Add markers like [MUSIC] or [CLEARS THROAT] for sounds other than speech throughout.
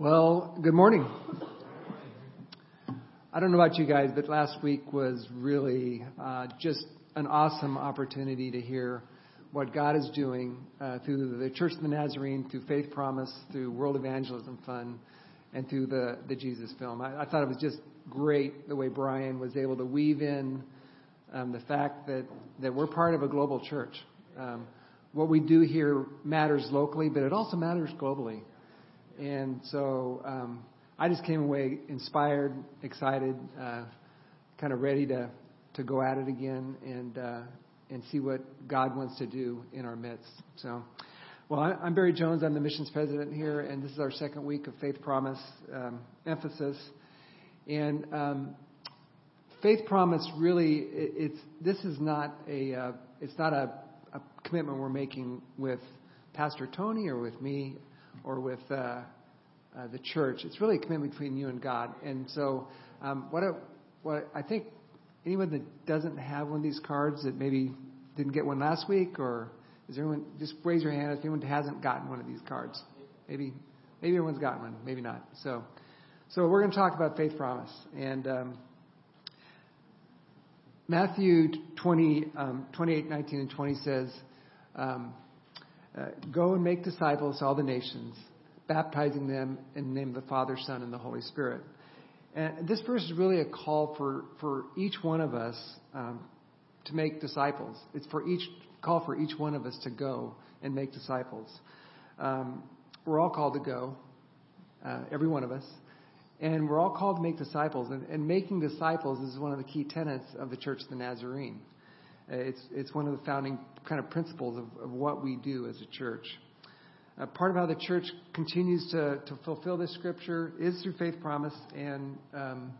Well, good morning. I don't know about you guys, but last week was really uh, just an awesome opportunity to hear what God is doing uh, through the Church of the Nazarene, through Faith Promise, through World Evangelism Fund, and through the, the Jesus film. I, I thought it was just great the way Brian was able to weave in um, the fact that, that we're part of a global church. Um, what we do here matters locally, but it also matters globally. And so um, I just came away inspired, excited, uh, kind of ready to, to go at it again and, uh, and see what God wants to do in our midst. So, well, I, I'm Barry Jones. I'm the missions president here, and this is our second week of Faith Promise um, emphasis. And um, Faith Promise really, it, it's this is not a uh, it's not a, a commitment we're making with Pastor Tony or with me or with uh, uh, the church. It's really a commitment between you and God. And so, um, what I, what I think anyone that doesn't have one of these cards that maybe didn't get one last week, or is there anyone? Just raise your hand if anyone hasn't gotten one of these cards. Maybe maybe everyone's gotten one, maybe not. So, so we're going to talk about faith promise and. Um, Matthew 20, um, 28, 19, and 20 says, um, uh, Go and make disciples all the nations, baptizing them in the name of the Father, Son, and the Holy Spirit. And this verse is really a call for, for each one of us um, to make disciples. It's for each call for each one of us to go and make disciples. Um, we're all called to go, uh, every one of us, and we're all called to make disciples. And, and, making disciples is one of the key tenets of the Church of the Nazarene. Uh, it's it's one of the founding kind of principles of, of what we do as a church. Uh, part of how the church continues to, to fulfill this scripture is through Faith Promise and, um,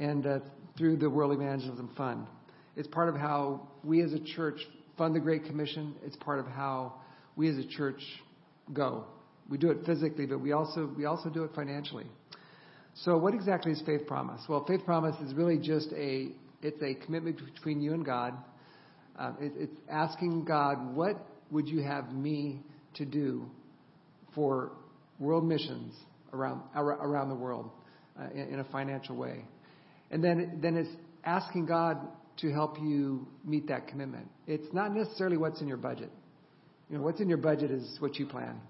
and uh, through the World Evangelism Fund. It's part of how we as a church fund the Great Commission. It's part of how we as a church go. We do it physically, but we also, we also do it financially. So what exactly is Faith Promise? Well, Faith Promise is really just a, it's a commitment between you and God. Uh, it, it's asking God, what would you have me to do for world missions around around the world uh, in, a financial way, and then then it's asking God to help you meet that commitment. It's not necessarily what's in your budget. You know, what's in your budget is what you plan.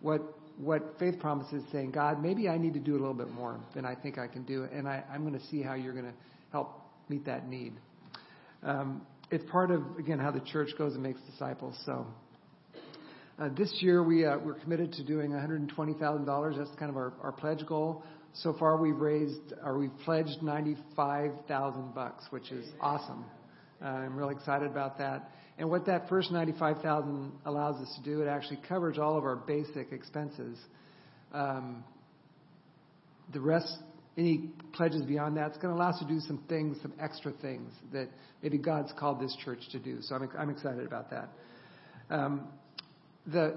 What what faith promises saying, God, maybe I need to do a little bit more than I think I can do, and I, I'm going to see how you're going to help meet that need. Um, it's part of again how the church goes and makes disciples. So uh, this year, we, uh, we're committed to doing $120,000. That's kind of our, our pledge goal. So far, we've raised, or we've pledged 95,000 bucks, which is awesome. Uh, I'm really excited about that. And what that first 95,000 allows us to do, it actually covers all of our basic expenses. Um, the rest, any pledges beyond that, it's going to allow us to do some things, some extra things that maybe God's called this church to do. So I'm, I'm excited about that. Um, the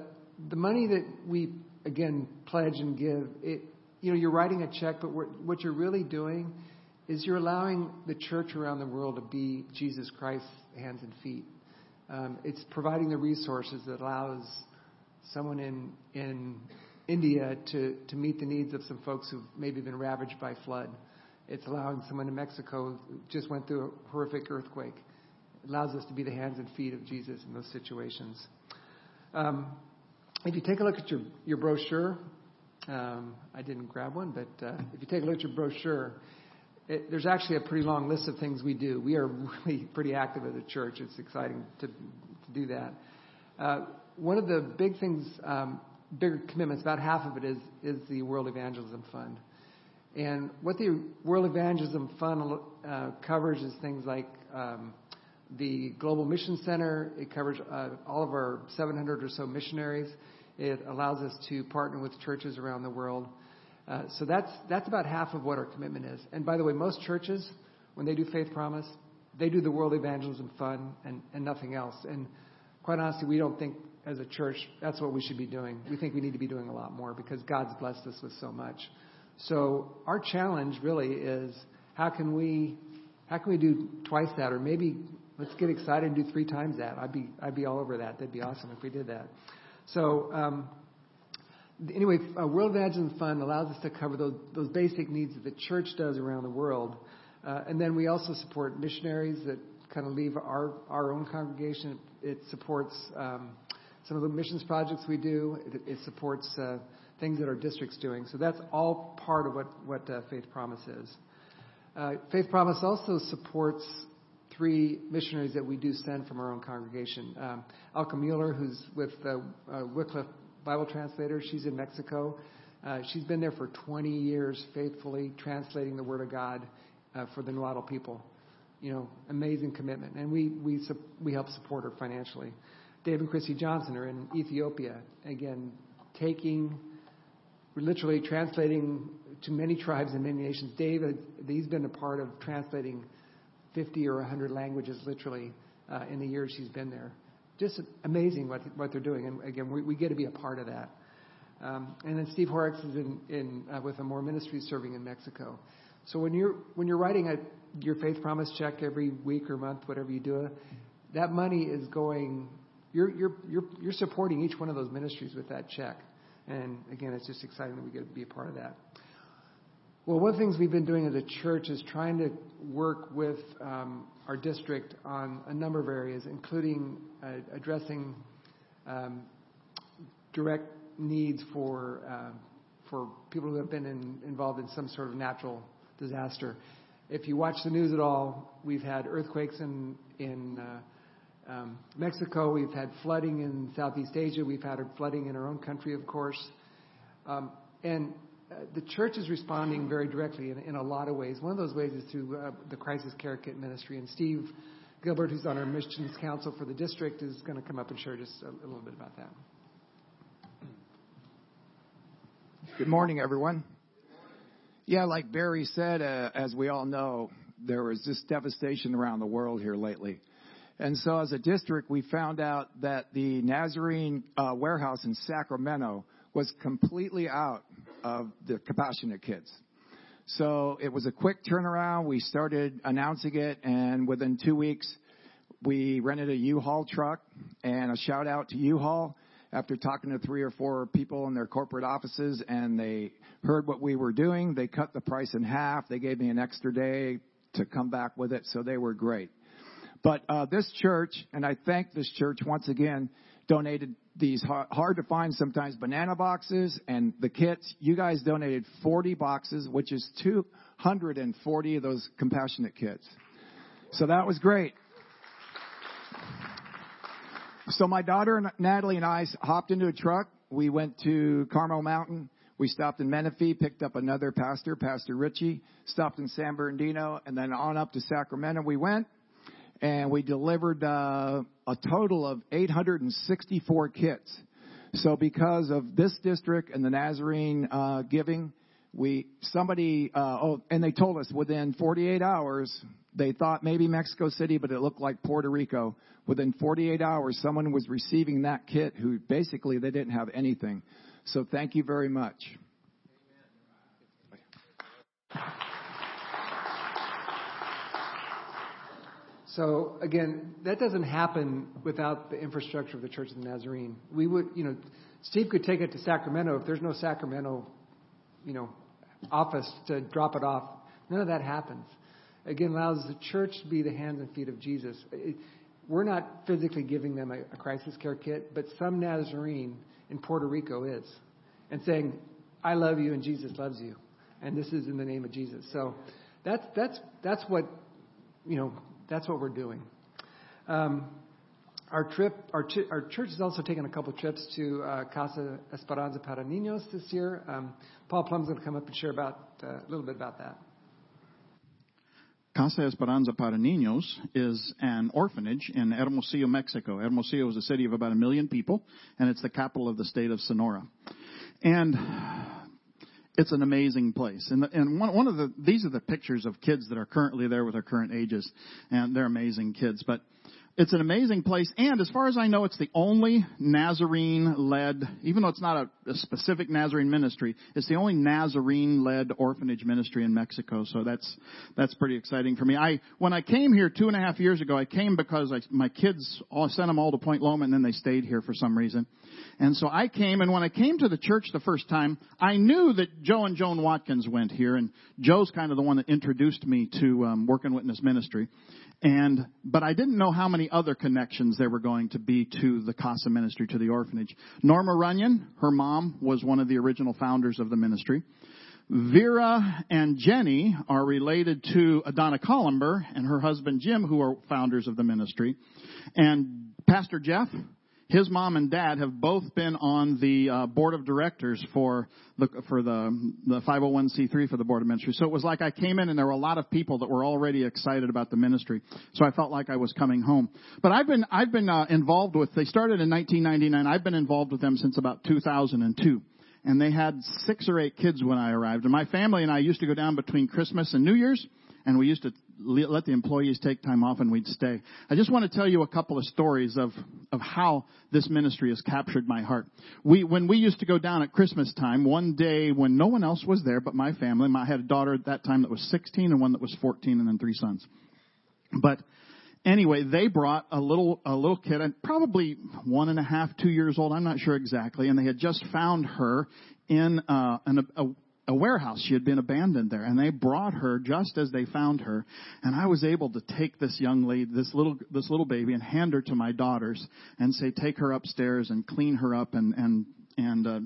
the money that we again pledge and give, it you know you're writing a check, but what you're really doing is you're allowing the church around the world to be Jesus Christ's hands and feet. Um, it's providing the resources that allows someone in in India to to meet the needs of some folks who've maybe been ravaged by flood. It's allowing someone in Mexico who just went through a horrific earthquake. It allows us to be the hands and feet of Jesus in those situations. Um, if you take a look at your, your brochure, um, I didn't grab one, but uh, if you take a look at your brochure, it, there's actually a pretty long list of things we do. We are [LAUGHS] really pretty active as a church. It's exciting to, to do that. Uh, one of the big things, um, bigger commitments, about half of it is, is the World Evangelism Fund. And what the World Evangelism Fund uh, covers is things like um, the Global Mission Center. It covers uh, all of our 700 or so missionaries. It allows us to partner with churches around the world. Uh, so that's that's about half of what our commitment is. And by the way, most churches, when they do Faith Promise, they do the World Evangelism Fund and, and nothing else. And quite honestly, we don't think as a church that's what we should be doing. We think we need to be doing a lot more because God's blessed us with so much. So our challenge really is how can we how can we do twice that or maybe Let's get excited and do three times that. I'd be I'd be all over that. That'd be awesome if we did that. So um, anyway, uh, World Evangelism Fund allows us to cover those, those basic needs that the church does around the world. Uh, and then we also support missionaries that kind of leave our, our own congregation. It supports um, some of the missions projects we do. It, it supports uh, things that our district's doing. So that's all part of what, what uh, Faith Promise is. Uh, Faith Promise also supports three missionaries that we do send from our own congregation. Um, Elka Mueller, who's with uh, uh, Wycliffe Bible translator, she's in Mexico. Uh, she's been there for 20 years, faithfully translating the Word of God uh, for the Nahuatl people. You know, amazing commitment, and we we we help support her financially. Dave and Chrissy Johnson are in Ethiopia, again, taking, literally translating to many tribes and many nations. Dave, he's been a part of translating 50 or 100 languages, literally, uh, in the years she's been there. Just amazing what what they're doing, and again, we, we get to be a part of that. Um, and then Steve Horrocks is in, in uh, with a more ministry serving in Mexico. So when you're when you're writing a, your faith promise check every week or month, whatever you do, that money is going. You're you're you're you're supporting each one of those ministries with that check, and again, it's just exciting that we get to be a part of that. Well, one of the things we've been doing as a church is trying to work with um, our district on a number of areas, including uh, addressing um, direct needs for uh, for people who have been in, involved in some sort of natural disaster. If you watch the news at all, we've had earthquakes in in uh, um, Mexico. We've had flooding in Southeast Asia. We've had flooding in our own country, of course. Um, and uh, the church is responding very directly in, in, a lot of ways. One of those ways is through uh, the Crisis Care Kit Ministry. And Steve Gilbert, who's on our missions council for the district, is going to come up and share just a, a little bit about that. Good morning, everyone. Yeah, like Barry said, uh, as we all know, there was this devastation around the world here lately. And so as a district, we found out that the Nazarene uh, warehouse in Sacramento was completely out of the compassionate kids. So it was a quick turnaround. We started announcing it, and within two weeks, we rented a U-Haul truck. And a shout out to U-Haul after talking to three or four people in their corporate offices and they heard what we were doing. They cut the price in half. They gave me an extra day to come back with it, so they were great. But uh, this church, and I thank this church once again, donated these hard to find sometimes banana boxes and the kits. You guys donated 40 boxes, which is 240 of those compassionate kits. So that was great. So my daughter and Natalie and I hopped into a truck. We went to Carmel Mountain. We stopped in Menifee, picked up another pastor, Pastor Richie, stopped in San Bernardino, and then on up to Sacramento we went. And we delivered uh, a total of 864 kits. So because of this district and the Nazarene uh, giving, we somebody uh, oh, and they told us within 48 hours they thought maybe Mexico City, but it looked like Puerto Rico. Within 48 hours, someone was receiving that kit who basically they didn't have anything. So thank you very much. So again, that doesn't happen without the infrastructure of the Church of the Nazarene. We would, you know, Steve could take it to Sacramento if there's no Sacramento, you know, office to drop it off. None of that happens. Again, allows the church to be the hands and feet of Jesus. It, we're not physically giving them a, a crisis care kit, but some Nazarene in Puerto Rico is, and saying, "I love you and Jesus loves you," and this is in the name of Jesus. So that's that's that's what you know. That's what we're doing. Um, our trip, our, ch- our church has also taken a couple trips to uh, Casa Esperanza para Niños this year. Um, Paul Plum's going to come up and share about uh, a little bit about that. Casa Esperanza para Niños is an orphanage in Hermosillo, Mexico. Hermosillo is a city of about a million people, and it's the capital of the state of Sonora. And it's an amazing place. And, and one, one of the, these are the pictures of kids that are currently there with their current ages, and they're amazing kids. But it's an amazing place, and as far as I know, it's the only Nazarene-led, even though it's not a, a specific Nazarene ministry, it's the only Nazarene-led orphanage ministry in Mexico. So that's that's pretty exciting for me. I when I came here two and a half years ago, I came because I, my kids all sent them all to Point Loma, and then they stayed here for some reason. And so I came, and when I came to the church the first time, I knew that Joe and Joan Watkins went here, and Joe's kind of the one that introduced me to um, Work and Witness Ministry. And, but I didn't know how many other connections there were going to be to the Casa ministry, to the orphanage. Norma Runyon, her mom, was one of the original founders of the ministry. Vera and Jenny are related to Adana Columber and her husband Jim, who are founders of the ministry. And Pastor Jeff, his mom and dad have both been on the uh, board of directors for the for the the 501c3 for the board of ministry. So it was like I came in and there were a lot of people that were already excited about the ministry. So I felt like I was coming home. But I've been I've been uh, involved with. They started in 1999. I've been involved with them since about 2002 and they had six or eight kids when I arrived. And my family and I used to go down between Christmas and New Year's, and we used to let the employees take time off and we'd stay. I just want to tell you a couple of stories of, of how this ministry has captured my heart. We, when we used to go down at Christmas time, one day when no one else was there but my family, I had a daughter at that time that was 16 and one that was 14 and then three sons. But anyway, they brought a little a little kid, probably one and a half, two years old. I'm not sure exactly, and they had just found her in uh, an, a, a warehouse. She had been abandoned there, and they brought her just as they found her. And I was able to take this young lady, this little this little baby, and hand her to my daughters and say, take her upstairs and clean her up and and and uh,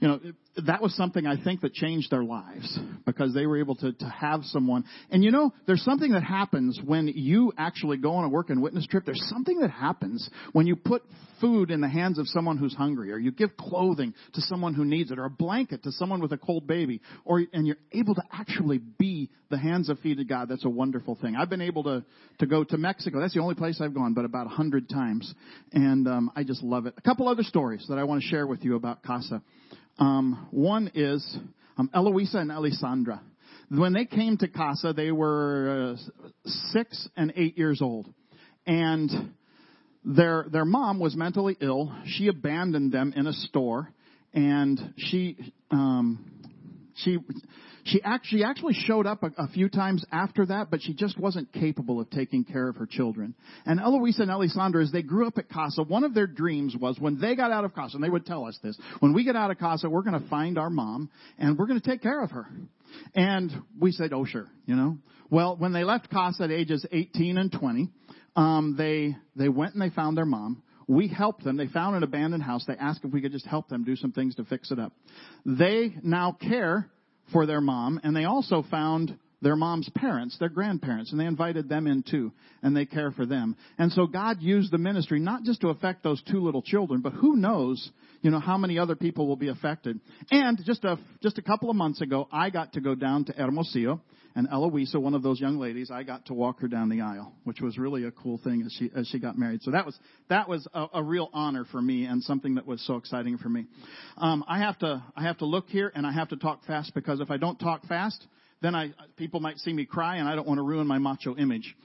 you know that was something I think that changed their lives because they were able to, to have someone. And you know, there's something that happens when you actually go on a work and witness trip. There's something that happens when you put food in the hands of someone who's hungry or you give clothing to someone who needs it or a blanket to someone with a cold baby or, and you're able to actually be the hands of feet of God. That's a wonderful thing. I've been able to, to go to Mexico. That's the only place I've gone, but about a hundred times. And, um, I just love it. A couple other stories that I want to share with you about Casa. Um, one is um, Eloisa and Alessandra. When they came to Casa, they were uh, six and eight years old, and their their mom was mentally ill. She abandoned them in a store, and she um, she she actually actually showed up a, a, few times after that, but she just wasn't capable of taking care of her children. And Eloisa and Elisandra, as they grew up at Casa, one of their dreams was when they got out of Casa, and they would tell us this, when we get out of Casa, we're going to find our mom and we're going to take care of her. And we said, oh sure, you know. Well, when they left Casa at ages 18 and 20, um, they they went and they found their mom. We helped them. They found an abandoned house. They asked if we could just help them do some things to fix it up. They now care for their mom, and they also found their mom's parents, their grandparents, and they invited them in too, and they care for them. And so God used the ministry not just to affect those two little children, but who knows, you know, how many other people will be affected. And just a, just a couple of months ago, I got to go down to Hermosillo, and Eloisa, one of those young ladies, I got to walk her down the aisle, which was really a cool thing as she, as she got married. So that was, that was a, a real honor for me and something that was so exciting for me. Um, I have to, I have to look here and I have to talk fast because if I don't talk fast, then I, people might see me cry and I don't want to ruin my macho image.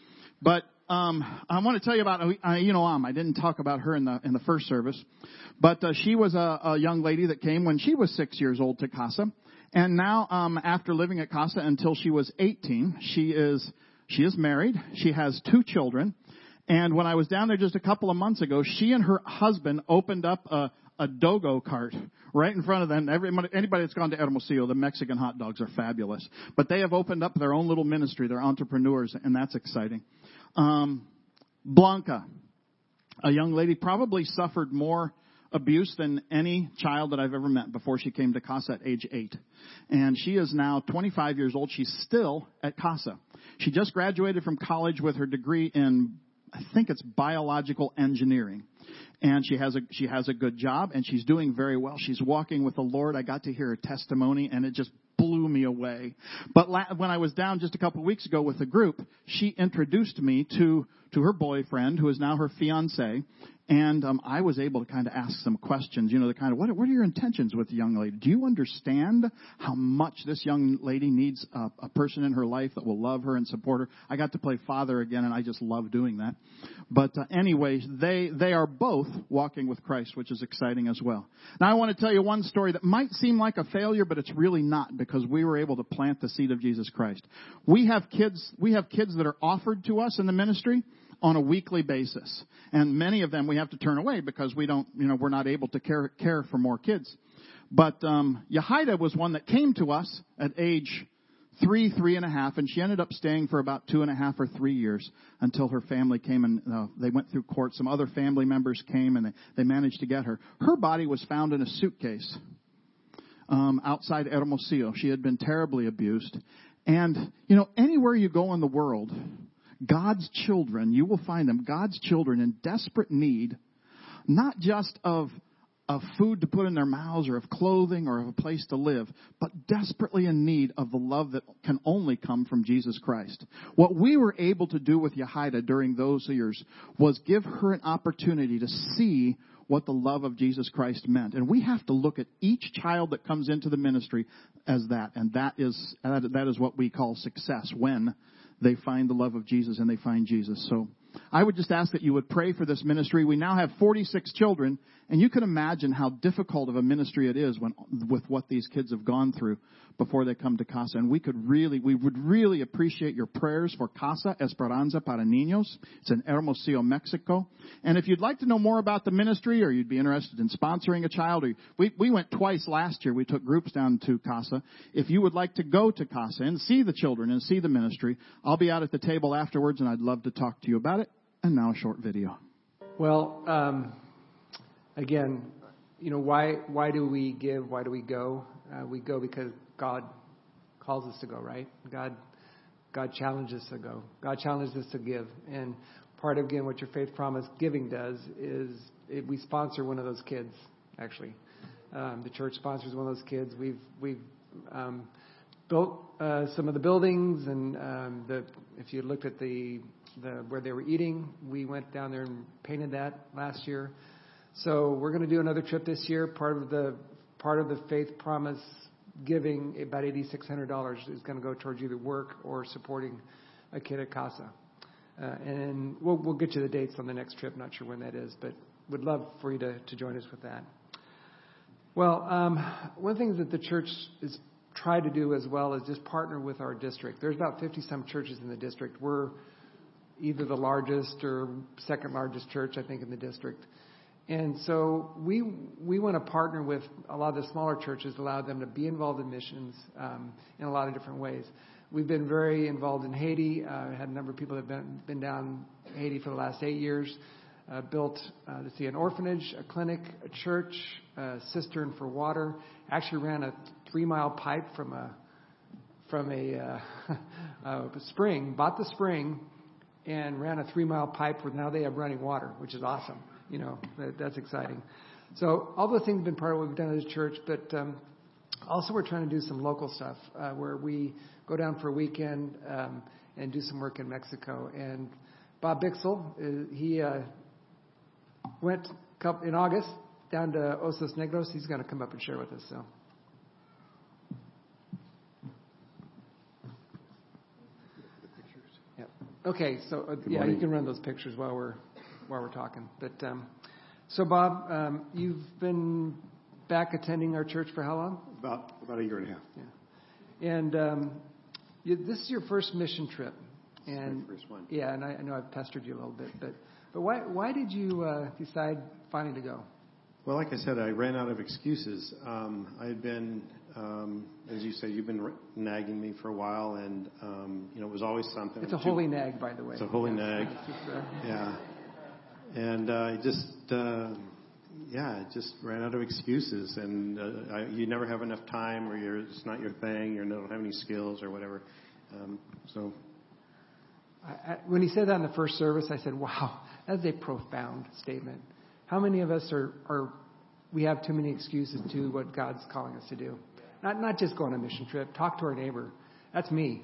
But, um, I want to tell you about you know um, I didn't talk about her in the in the first service, but uh, she was a, a young lady that came when she was six years old to Casa, and now um, after living at Casa until she was 18, she is she is married. She has two children, and when I was down there just a couple of months ago, she and her husband opened up a, a dogo cart right in front of them. Everybody, anybody that's gone to Hermosillo, the Mexican hot dogs are fabulous. But they have opened up their own little ministry. They're entrepreneurs, and that's exciting. Um, Blanca, a young lady, probably suffered more abuse than any child that I've ever met before she came to Casa at age eight. And she is now 25 years old. She's still at Casa. She just graduated from college with her degree in, I think it's biological engineering and she has a she has a good job and she's doing very well. She's walking with the Lord. I got to hear her testimony and it just blew me away. But la- when I was down just a couple of weeks ago with a group, she introduced me to to her boyfriend, who is now her fiance, and um, I was able to kind of ask some questions. You know, the kind of what, what are your intentions with the young lady? Do you understand how much this young lady needs a, a person in her life that will love her and support her? I got to play father again, and I just love doing that. But uh, anyways, they they are both walking with Christ, which is exciting as well. Now I want to tell you one story that might seem like a failure, but it's really not because we were able to plant the seed of Jesus Christ. We have kids. We have kids that are offered to us in the ministry on a weekly basis. And many of them we have to turn away because we don't, you know, we're not able to care, care for more kids. But um, Yahida was one that came to us at age three, three and a half, and she ended up staying for about two and a half or three years until her family came and uh, they went through court. Some other family members came and they, they managed to get her. Her body was found in a suitcase um, outside Hermosillo. She had been terribly abused. And, you know, anywhere you go in the world, God's children, you will find them, God's children in desperate need, not just of of food to put in their mouths or of clothing or of a place to live, but desperately in need of the love that can only come from Jesus Christ. What we were able to do with Yahida during those years was give her an opportunity to see what the love of Jesus Christ meant. And we have to look at each child that comes into the ministry as that. And that is, that is what we call success when they find the love of Jesus and they find Jesus. So, I would just ask that you would pray for this ministry. We now have 46 children, and you can imagine how difficult of a ministry it is when, with what these kids have gone through before they come to Casa. And we could really, we would really appreciate your prayers for Casa Esperanza para Niños. It's in Hermosillo, Mexico. And if you'd like to know more about the ministry, or you'd be interested in sponsoring a child, or we, we went twice last year. We took groups down to Casa. If you would like to go to Casa and see the children and see the ministry, I'll be out at the table afterwards, and I'd love to talk to you about it. And now a short video. Well, um, again, you know, why why do we give? Why do we go? Uh, we go because God calls us to go, right? God God challenges us to go. God challenges us to give. And part of again what your faith promise giving does is it, we sponsor one of those kids. Actually, um, the church sponsors one of those kids. We've we've um, built uh, some of the buildings, and um, the if you looked at the the where they were eating. We went down there and painted that last year. So we're going to do another trip this year. Part of the part of the faith promise giving about eighty six hundred dollars is going to go towards either work or supporting a kid at Casa. Uh, and we'll we'll get you the dates on the next trip. Not sure when that is, but would love for you to, to join us with that. Well, um, one things that the church is tried to do as well is just partner with our district. There's about 50 some churches in the district. We're either the largest or second largest church, I think, in the district. And so we we want to partner with a lot of the smaller churches, allow them to be involved in missions um, in a lot of different ways. We've been very involved in Haiti. Uh, had a number of people that have been been down Haiti for the last eight years. Uh, built, uh, let's see, an orphanage, a clinic, a church, a cistern for water. Actually ran a three mile pipe from a from a, uh, [LAUGHS] a spring. Bought the spring and ran a three mile pipe where now they have running water, which is awesome. You know, that, that's exciting. So all those things have been part of what we've done as a church, but um, also we're trying to do some local stuff uh, where we go down for a weekend um, and do some work in Mexico. And Bob Bixel, uh, he uh, went in August down to Ojos Negros. He's going to come up and share with us. So. Okay, so uh, yeah, you can run those pictures while we're while we're talking. But um, so, Bob, um, you've been back attending our church for how long? About about a year and a half. Yeah, and um, you, this is your first mission trip, and first one. Yeah, and I, I know I've pestered you a little bit, but but why why did you uh, decide finally to go? Well, like I said, I ran out of excuses. Um, I had been um, as you say, you've been nagging me for a while, and um, you know it was always something. It's a holy nag, by the way. It's a holy nag. [LAUGHS] yeah, and uh, just uh, yeah, it just ran out of excuses, and uh, I, you never have enough time, or you're it's not your thing, you don't have any skills, or whatever. Um, so. I, I, when he said that in the first service, I said, "Wow, that's a profound statement." How many of us are, are we have too many excuses to what God's calling us to do? Not not just go on a mission trip. Talk to our neighbor. That's me.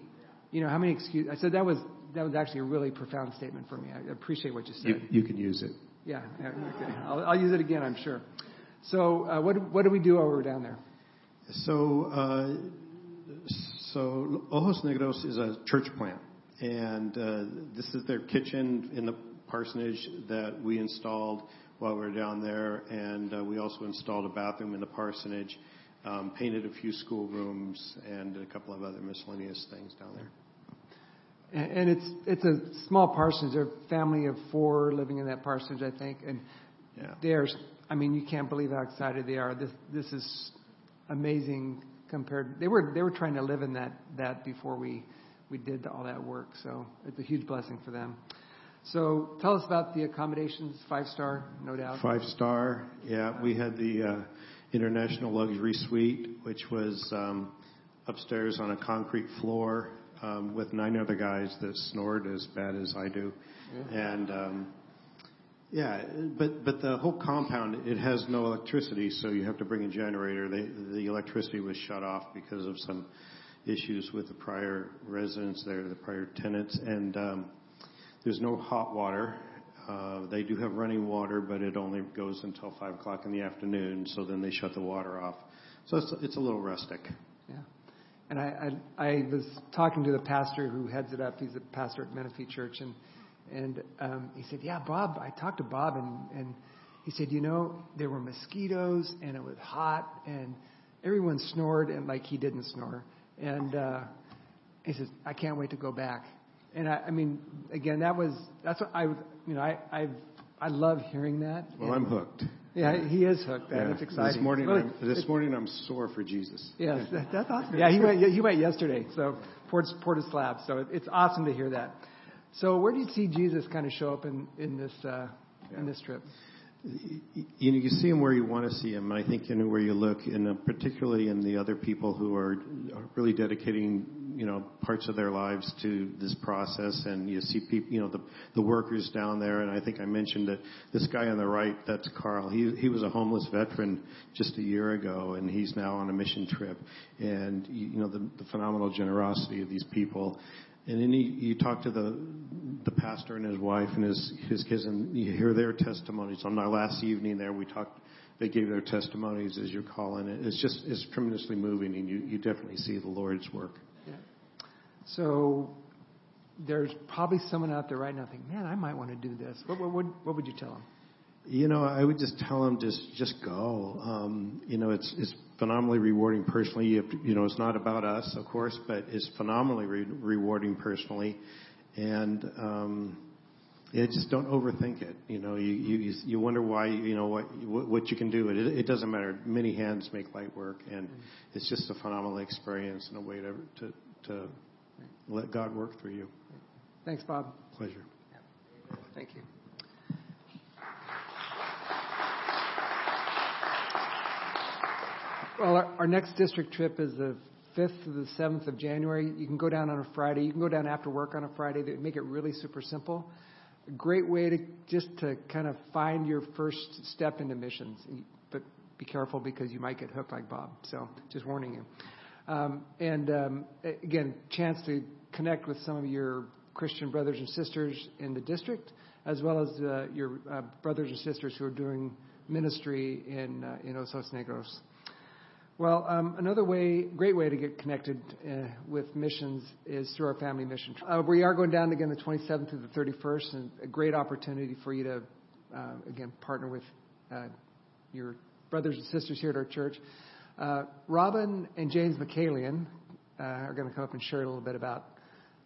You know how many excuses? I said that was that was actually a really profound statement for me. I appreciate what you said. You, you can use it. Yeah. Okay. I'll, I'll use it again. I'm sure. So uh, what what do we do while we're down there? So uh, so Ojos Negros is a church plant, and uh, this is their kitchen in the parsonage that we installed while we were down there, and uh, we also installed a bathroom in the parsonage um, painted a few schoolrooms and a couple of other miscellaneous things down there. And, and it's it's a small parsonage. They're a family of four living in that parsonage, I think, and Yeah. they're. I mean, you can't believe how excited they are. This this is amazing compared. They were they were trying to live in that that before we we did all that work. So it's a huge blessing for them. So tell us about the accommodations. Five star, no doubt. Five star, yeah. We had the uh, International Luxury Suite, which was um, upstairs on a concrete floor um, with nine other guys that snored as bad as I do, and um, yeah. But but the whole compound it has no electricity, so you have to bring a generator. They, the electricity was shut off because of some issues with the prior residents there, the prior tenants, and um, there's no hot water. Uh, they do have running water, but it only goes until five o'clock in the afternoon. So then they shut the water off. So it's it's a little rustic. And I, I, I was talking to the pastor who heads it up. He's a pastor at Menifee Church, and and um, he said, "Yeah, Bob. I talked to Bob, and and he said, you know, there were mosquitoes, and it was hot, and everyone snored, and like he didn't snore, and uh, he says, I can't wait to go back. And I, I mean, again, that was that's what I, you know, I I I love hearing that. Well, I'm hooked. Yeah, he is hooked. Yeah. That's exciting. This morning, Really, I'm, this morning I'm sore for Jesus. Yes, that, that's awesome. Yeah, he went. He went yesterday. So poured poured a slab. So it, it's awesome to hear that. So where do you see Jesus kind of show up in in this uh, in this trip? You know, you see him where you want to see him. I think you know where you look, and uh, particularly in the other people who are are really dedicating, you know, parts of their lives to this process. And you see people, you know, the the workers down there. And I think I mentioned that this guy on the right, that's Carl. He he was a homeless veteran just a year ago, and he's now on a mission trip. And you know the, the phenomenal generosity of these people. And then you, you talk to the the pastor and his wife and his his kids, and you hear their testimonies. On our last evening there, we talked. They gave their testimonies, as you're calling it. It's just it's tremendously moving, and you you definitely see the Lord's work. Yeah. So there's probably someone out there right now thinking, man, I might want to do this. What what would what would you tell them? You know, I would just tell them just just go. Um, you know, it's it's phenomenally rewarding personally. You, to- you know, it's not about us, of course, but it's phenomenally re- rewarding personally, and um, yeah, just don't overthink it. You know, you you you wonder why you know what what what you can do. It it doesn't matter. Many hands make light work, and it's just a phenomenal experience and a way to to to let God work through you. Thanks, Bob. Pleasure. Thank you. Well, our, our next district trip is the 5th to the 7th of January. You can go down on a Friday. You can go down after work on a Friday. They make it really super simple. A great way to just to kind of find your first step into missions. But be careful because you might get hooked like Bob. So just warning you. Um, and um, again, chance to connect with some of your Christian brothers and sisters in the district, as well as uh, your uh, brothers and sisters who are doing ministry in uh, in Ojos Negros. Well, um, another way, great way to get connected uh, with missions is through our family mission. Uh, we are going down again the 27th to the 31st, and a great opportunity for you to, uh, again, partner with your brothers and sisters here at our church. Robin and James McCallion uh, are going to come up and share a little bit about.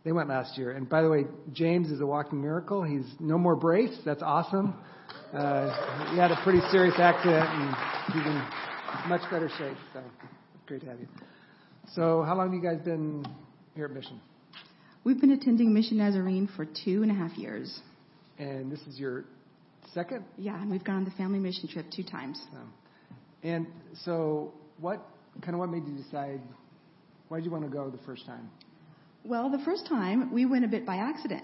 They went last year, and by the way, James is a walking miracle. He's no more brace. That's awesome. Uh, he had a pretty serious accident, and he's in much better shape. So great to have you. So, how long have you guys been here at Mission? We've been attending Mission Nazarene for two and a half years. And this is your second. Yeah, and we've gone on the family mission trip two times. Um, and so, what kind of what made you decide? Why did you want to go the first time? Well, the first time we went a bit by accident.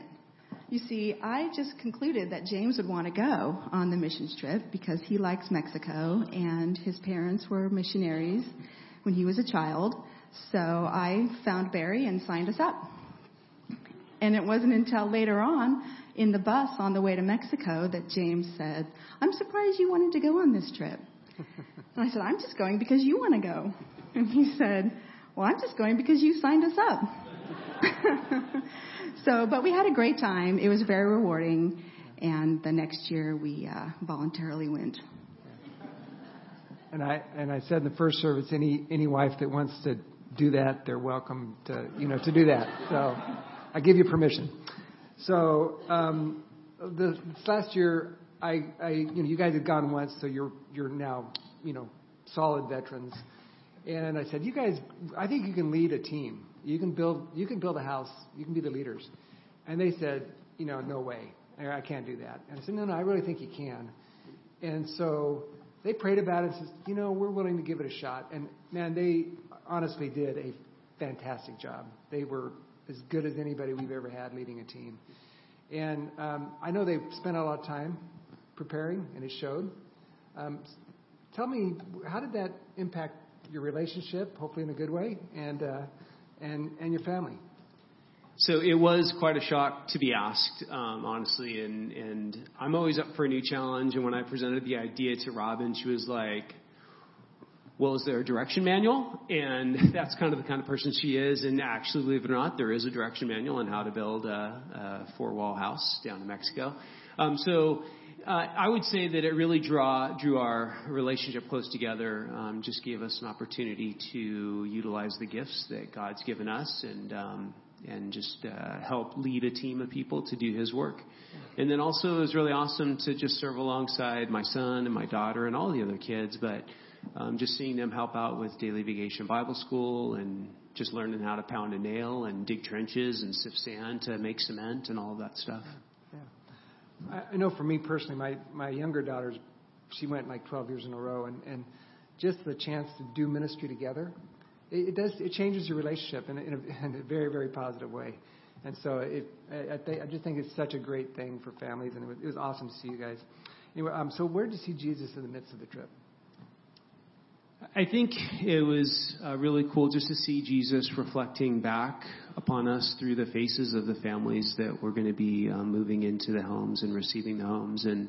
You see, I just concluded that James would want to go on the missions trip because he likes Mexico and his parents were missionaries when he was a child. So I found Barry and signed us up. And it wasn't until later on in the bus on the way to Mexico that James said, I'm surprised you wanted to go on this trip. And I said, I'm just going because you want to go. And he said, Well, I'm just going because you signed us up. [LAUGHS] so, but we had a great time. It was very rewarding. And the next year we uh, voluntarily went. And I and I said in the first service, any any wife that wants to do that, they're welcome to you know to do that. So I give you permission. So um, the, this last year, I, I, you know, you guys had gone once, so you're you're now, you know, solid veterans. And I said, you guys, I think you can lead a team. You can build, you can build a house. You can be the leaders. And they said, you know, no way, I can't do that. And I said, no, no, I really think you can. And so they prayed about it and said, you know, we're willing to give it a shot. And man, they honestly did a fantastic job. They were as good as anybody we've ever had leading a team. And um, I know they've spent a lot of time preparing, and it showed. Um, tell me, how did that impact your relationship, hopefully in a good way, and uh, and and your family? So it was quite a shock to be asked, um, honestly, and and I'm always up for a new challenge. And when I presented the idea to Robin, she was like, "Well, is there a direction manual?" And [LAUGHS] that's kind of the kind of person she is. And actually, believe it or not, there is a direction manual on how to build a, a four-wall house down in Mexico. Um, so uh, I would say that it really draw, drew our relationship close together. Um, just gave us an opportunity to utilize the gifts that God's given us, and um, and just uh, help lead a team of people to do His work. And then also it was really awesome to just serve alongside my son and my daughter and all the other kids, but um, just seeing them help out with daily vacation Bible school and just learning how to pound a nail and dig trenches and sift sand to make cement and all of that stuff. I know for me personally, my my younger daughters, she went like 12 years in a row, and and just the chance to do ministry together, it, it does it changes your relationship in a, in a, [LAUGHS] in a very very positive way. And so it, I, I, I just think it's such a great thing for families, and it was, it was awesome to see you guys. Anyway, um, so where did you see Jesus in the midst of the trip? I think it was uh, really cool just to see Jesus reflecting back upon us through the faces of the families that were going to be um, moving into the homes and receiving the homes. And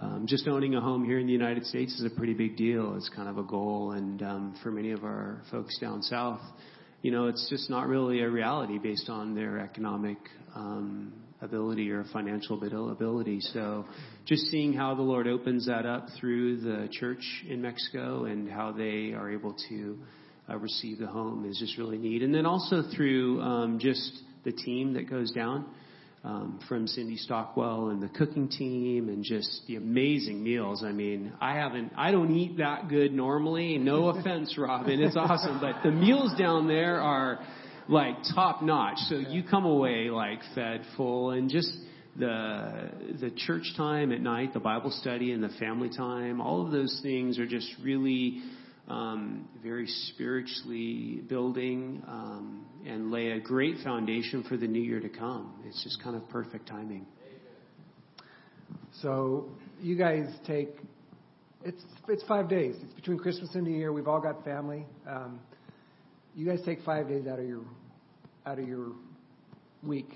um, just owning a home here in the United States is a pretty big deal. It's kind of a goal. And um, for many of our folks down south, you know, it's just not really a reality based on their economic um, ability or financial ability. So just seeing how the Lord opens that up through the church in Mexico and how they are able to uh, receive the home is just really neat. And then also through um, just the team that goes down. Um, from Cindy Stockwell and the cooking team and just the amazing meals. I mean, I haven't, I don't eat that good normally. No [LAUGHS] offense, Robin. It's awesome. But the meals down there are like top notch. So you come away like fed full and just the the church time at night, the Bible study and the family time, all of those things are just really um, very spiritually building um, and lay a great foundation for the new year to come. It's just kind of perfect timing. So you guys take it's it's five days. It's between Christmas and New Year. We've all got family. Um, you guys take five days out of your out of your week.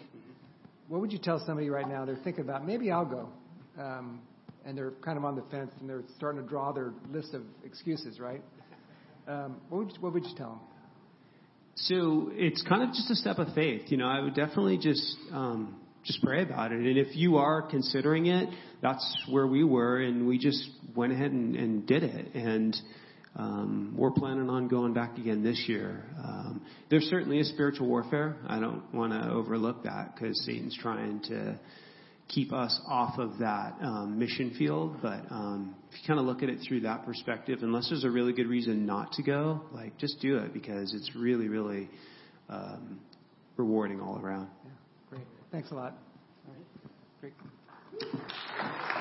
What would you tell somebody right now? They're thinking about maybe I'll go, um, and they're kind of on the fence and they're starting to draw their list of excuses. Right? Um, what would you, what would you tell them? So it's kind of just a step of faith. You know, I would definitely just um, just pray about it. And if you are considering it, that's where we were, and we just went ahead and, and did it. And um, we're planning on going back again this year. Um, there certainly is spiritual warfare. I don't want to overlook that because Satan's trying to keep us off of that um, mission field. But um, if you kind of look at it through that perspective, unless there's a really good reason not to go, like just do it because it's really, really um, rewarding all around. Yeah, great. Thanks a lot. All right. Great.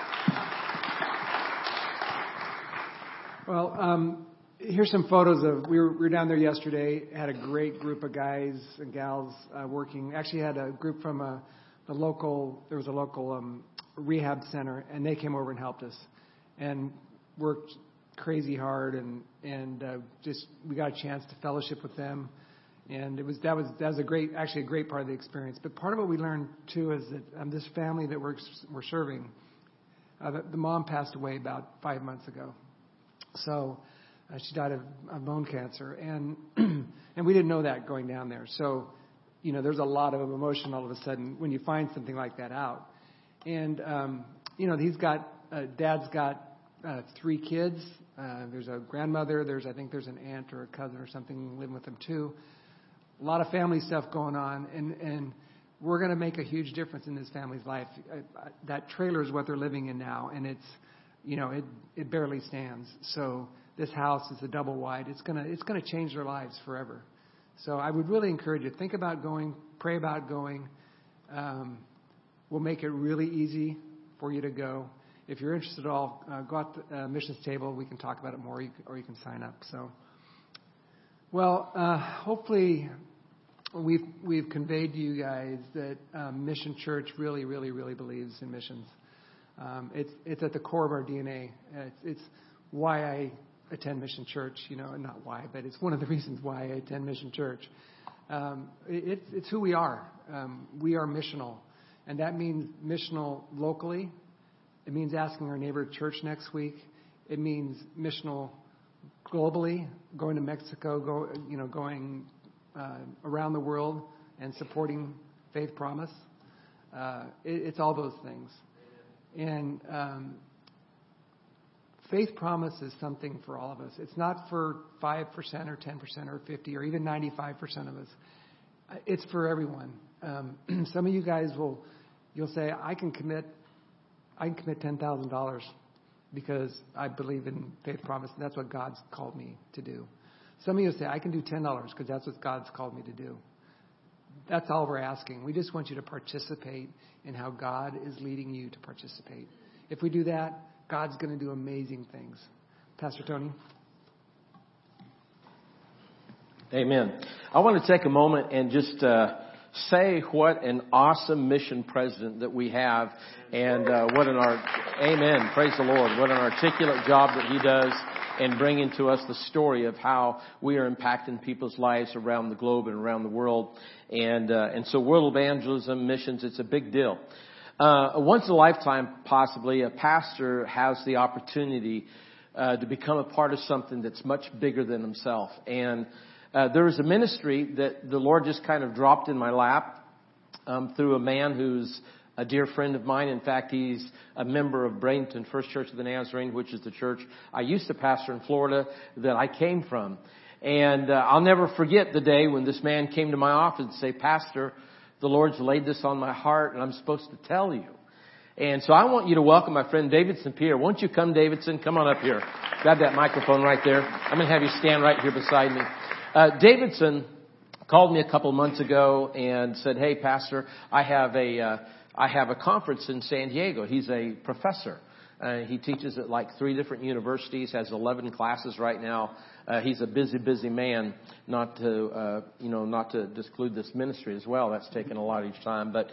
Well, um, here's some photos of we were, we were down there yesterday. Had a great group of guys and gals uh, working. Actually, had a group from a, the local. There was a local um, rehab center, and they came over and helped us, and worked crazy hard, and and uh, just we got a chance to fellowship with them, and it was that was that was a great actually a great part of the experience. But part of what we learned too is that um, this family that we're we're serving, uh, the, the mom passed away about five months ago so uh, she died of, of bone cancer, and [CLEARS THROAT] and we didn't know that going down there. So, you know, there's a lot of emotion all of a sudden when you find something like that out. And um, you know, he's got uh, dad's got uh, three kids. Uh, there's a grandmother. There's I think there's an aunt or a cousin or something living with them too. A lot of family stuff going on, and and we're going to make a huge difference in this family's life. Uh, that trailer is what they're living in now, and it's, you know, it it barely stands. So this house is a double wide. It's gonna it's gonna change their lives forever. So I would really encourage you to think about going, pray about going. Um, we'll make it really easy for you to go. If you're interested at all, uh, go out the uh, missions table. We can talk about it more, or you can sign up. So, well, uh, hopefully we've we've conveyed to you guys that um, Mission Church really, really, really believes in missions. Um, it's it's at the core of our DNA. It's, it's why I attend Mission Church. You know, not why, but it's one of the [LAUGHS] reasons why I attend Mission Church. Um, it, it's who we are. Um, we are missional, and that means missional locally. It means asking our neighbor church next week. It means missional globally, going to Mexico, go, you know, going uh, around the world and supporting Faith Promise. Uh, it, it's all those things. And um, Faith Promise is something for all of us. It's not for 5% or 10% or 50 or even 95% of us. It's for everyone. Um, [CLEARS THROAT] some of you guys will, you'll say, I can commit, I can commit $10,000 because I believe in Faith Promise and that's what God's called me to do. Some of you say, I can do $10 because that's what God's called me to do. That's all we're asking. We just want you to participate in how God is leading you to participate. If we do that, God's going to do amazing things. Pastor Tony? Amen. I want to take a moment and just uh, say what an awesome mission president that we have, and uh, what an art. Amen. Praise the Lord. What an articulate job that he does and bringing to us the story of how we are impacting people's lives around the globe and around the world. And, uh, and so world evangelism, missions, it's a big deal. Uh, once in a lifetime, possibly, a pastor has the opportunity uh, to become a part of something that's much bigger than himself. And uh, there is a ministry that the Lord just kind of dropped in my lap um, through a man who's a dear friend of mine. In fact, he's a member of Bradenton First Church of the Nazarene, which is the church I used to pastor in Florida that I came from. And uh, I'll never forget the day when this man came to my office and say, Pastor, the Lord's laid this on my heart and I'm supposed to tell you. And so I want you to welcome my friend Davidson Pierre. Won't you come, Davidson? Come on up here. Grab that microphone right there. I'm going to have you stand right here beside me. Uh, Davidson called me a couple months ago and said, "Hey, Pastor, I have a uh, I have a conference in San Diego. He's a professor. Uh, he teaches at like three different universities. Has 11 classes right now. Uh, he's a busy, busy man. Not to, uh, you know, not to disclude this ministry as well. That's taken a lot each time. But,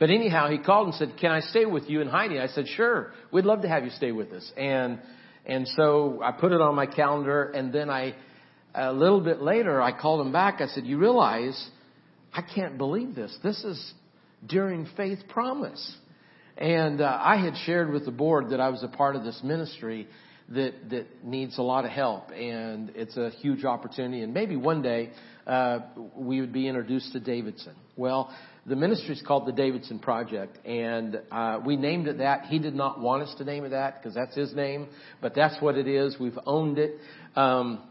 but anyhow, he called and said, "Can I stay with you and Heidi?" I said, "Sure. We'd love to have you stay with us." And and so I put it on my calendar. And then I, a little bit later, I called him back. I said, "You realize, I can't believe this. This is during Faith Promise." And uh, I had shared with the board that I was a part of this ministry that that needs a lot of help, and it's a huge opportunity. And maybe one day uh, we would be introduced to Davidson. Well, the ministry is called the Davidson Project, and uh, we named it that. He did not want us to name it that because that's his name, but that's what it is. We've owned it. Um,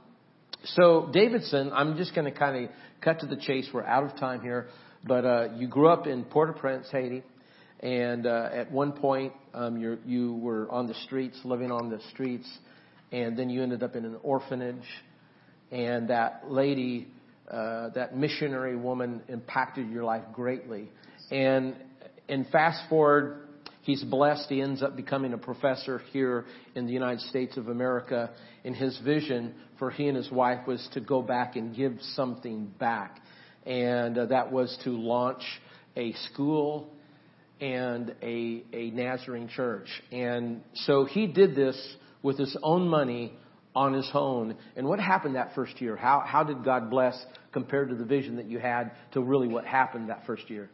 so Davidson, I'm just going to kind of cut to the chase. We're out of time here, but uh, you grew up in Port-au-Prince, Haiti. And uh, at one point, um, you you were on the streets, living on the streets, and then you ended up in an orphanage. And that lady, uh, that missionary woman, impacted your life greatly. And and fast forward, he's blessed. He ends up becoming a professor here in the United States of America. And his vision for he and his wife was to go back and give something back, and uh, that was to launch a school and a, a Nazarene church. And so he did this with his own money on his own. And what happened that first year? How, how did God bless compared to the vision that you had to really what happened that first year?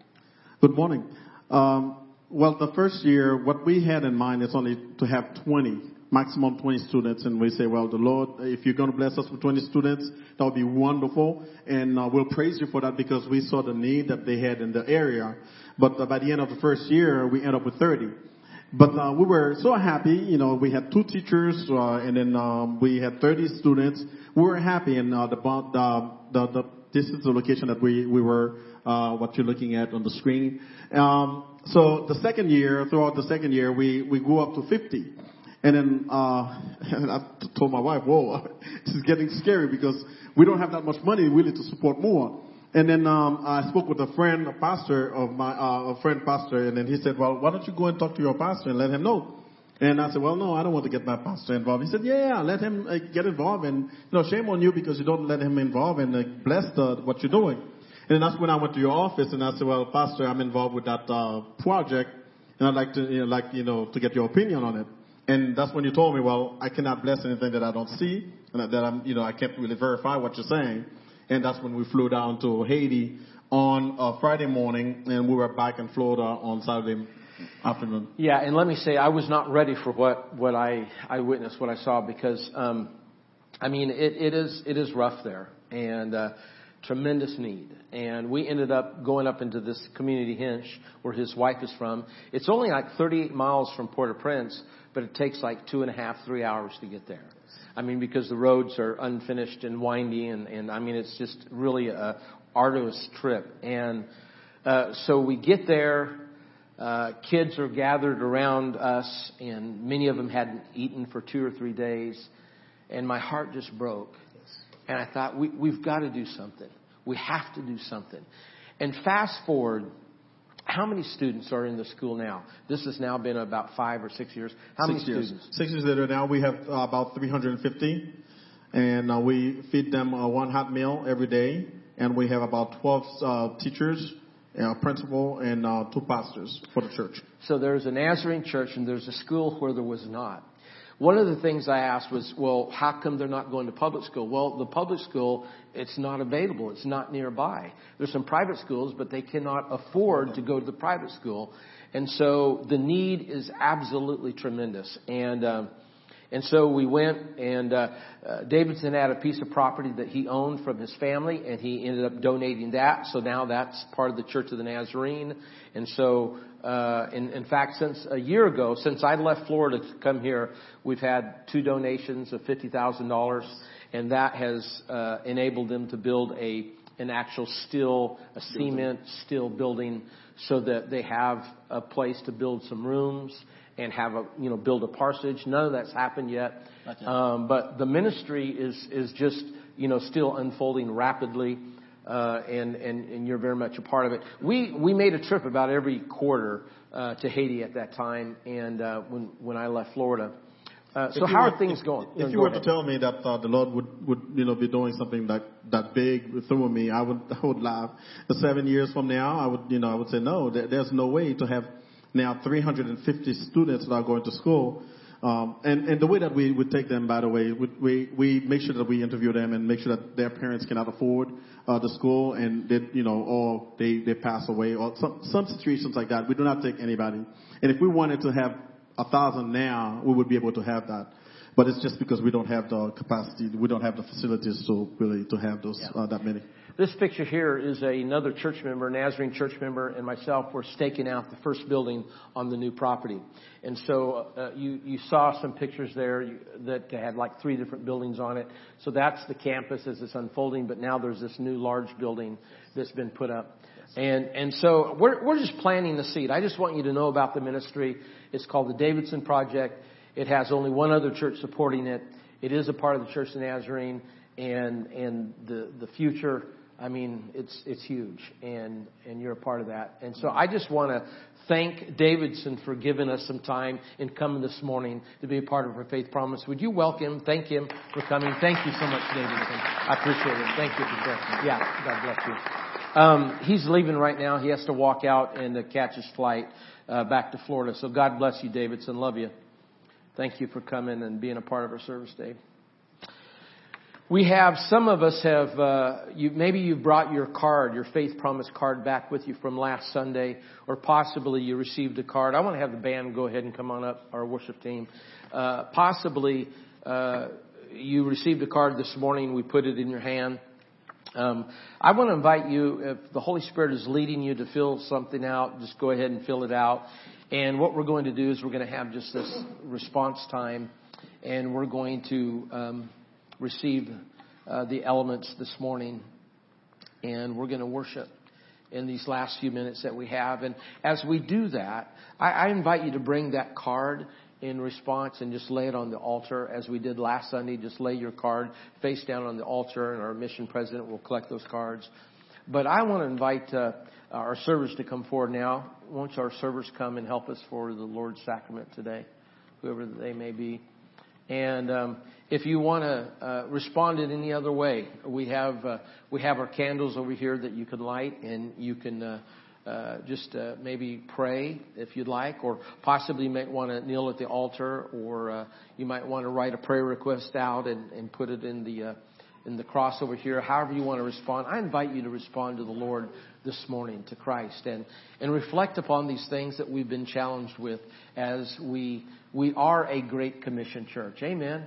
Good morning. Um, well, the first year, what we had in mind is only to have 20, maximum 20 students. And we say, well, the Lord, if you're going to bless us with 20 students, that would be wonderful. And uh, we'll praise you for that because we saw the need that they had in the area. But by the end of the first year, we end up with 30. But uh, we were so happy. You know, we had two teachers, uh, and then um, we had 30 students. We were happy, and uh, the, the, the, the this is the location that we we were uh, what you're looking at on the screen. Um, so the second year, throughout the second year, we we grew up to 50. And then uh, [LAUGHS] and I told my wife, "Whoa, [LAUGHS] this is getting scary because we don't have that much money really to support more." And then um, I spoke with a friend, a pastor of my, uh, a friend pastor, and then he said, "Well, why don't you go and talk to your pastor and let him know?" And I said, "Well, no, I don't want to get my pastor involved." He said, "Yeah, yeah let him uh, get involved, and you know, shame on you because you don't let him involved and uh, bless the, what you're doing." And then that's when I went to your office and I said, "Well, pastor, I'm involved with that uh, project, and I'd like to, you know, like you know, to get your opinion on it." And that's when you told me, "Well, I cannot bless anything that I don't see, and that I'm, you know, I can't really verify what you're saying." and that's when we flew down to Haiti on a Friday morning, and we were back in Florida on Saturday afternoon. Yeah, and let me say, I was not ready for what what I I witnessed, what I saw, because um, I mean, it, it is it is rough there, and uh, tremendous need. And we ended up going up into this community Hinche, where his wife is from. It's only like 38 miles from Port-au-Prince, but it takes like two and a half, three hours to get there. I mean, because the roads are unfinished and windy, and, and I mean, it's just really a arduous trip. And uh, so we get there. Uh, kids are gathered around us, and many of them hadn't eaten for two or three days. And my heart just broke. And I thought, we, we've got to do something. We have to do something. And fast forward how many students are in the school now? This has now been about five or six years. How six many years. students? Six years later, now we have uh, about 350, and uh, we feed them uh, one hot meal every day, and we have about 12 uh, teachers, a principal, and uh, two pastors for the church. So there's a Nazarene church, and there's a school where there was not. One of the things I asked was, well, how come they're not going to public school? Well, the public school, it's not available. It's not nearby. There's some private schools, but they cannot afford to go to the private school. And so the need is absolutely tremendous. And, um, and so we went, and uh, uh, Davidson had a piece of property that he owned from his family, and he ended up donating that. So now that's part of the Church of the Nazarene. And so uh, in, in fact, since a year ago, since I left Florida to come here, we've had two donations of fifty thousand dollars, and that has uh, enabled them to build a an actual steel, a cement steel building, so that they have a place to build some rooms and have a you know build a parsonage. None of that's happened yet, um, but the ministry is is just you know still unfolding rapidly uh, and, and, and you're very much a part of it. We, we made a trip about every quarter uh, to Haiti at that time, and uh, when, when I left Florida. Uh, so how were, are things if, going? If you were ahead. to tell me that uh, the Lord would, would you know be doing something that that big through me, I would [LAUGHS] I would laugh. Seven years from now, I would you know I would say no. There, there's no way to have now 350 students that are going to school um, and, and the way that we would take them, by the way, we, we, we make sure that we interview them and make sure that their parents cannot afford uh, the school and they, you know, or they, they pass away or some, some situations like that. We do not take anybody. And if we wanted to have a thousand now, we would be able to have that. But it's just because we don't have the capacity, we don't have the facilities to really to have those yeah. uh, that many. This picture here is a, another church member, Nazarene church member, and myself were staking out the first building on the new property. And so uh, you, you saw some pictures there that had like three different buildings on it. So that's the campus as it's unfolding, but now there's this new large building that's been put up. And, and so we're, we're just planting the seed. I just want you to know about the ministry. It's called the Davidson Project. It has only one other church supporting it. It is a part of the Church of Nazarene and, and the, the future I mean, it's it's huge, and and you're a part of that. And so I just want to thank Davidson for giving us some time and coming this morning to be a part of our faith promise. Would you welcome, thank him for coming. Thank you so much, Davidson. I appreciate it. Thank you for sharing. Yeah, God bless you. Um, he's leaving right now. He has to walk out and uh, catch his flight uh, back to Florida. So God bless you, Davidson. Love you. Thank you for coming and being a part of our service, Dave. We have, some of us have, uh, you, maybe you brought your card, your faith promise card back with you from last Sunday, or possibly you received a card. I want to have the band go ahead and come on up, our worship team. Uh, possibly, uh, you received a card this morning, we put it in your hand. Um, I want to invite you, if the Holy Spirit is leading you to fill something out, just go ahead and fill it out. And what we're going to do is we're going to have just this response time, and we're going to um, receive uh, the elements this morning, and we're going to worship in these last few minutes that we have. And as we do that, I, I invite you to bring that card in response and just lay it on the altar as we did last Sunday. Just lay your card face down on the altar, and our mission president will collect those cards. But I want to invite uh, our servers to come forward now. Won't our servers come and help us for the Lord's sacrament today, whoever they may be. And um, if you want to uh, respond in any other way, we have uh, we have our candles over here that you can light, and you can uh, just uh, maybe pray if you'd like, or possibly you might want to kneel at the altar, or uh, you might want to write a prayer request out and, and put it in the uh, in the cross over here. However you want to respond, I invite you to respond to the Lord this morning, to Christ, and and reflect upon these things that we've been challenged with as we we are a Great Commission church. Amen.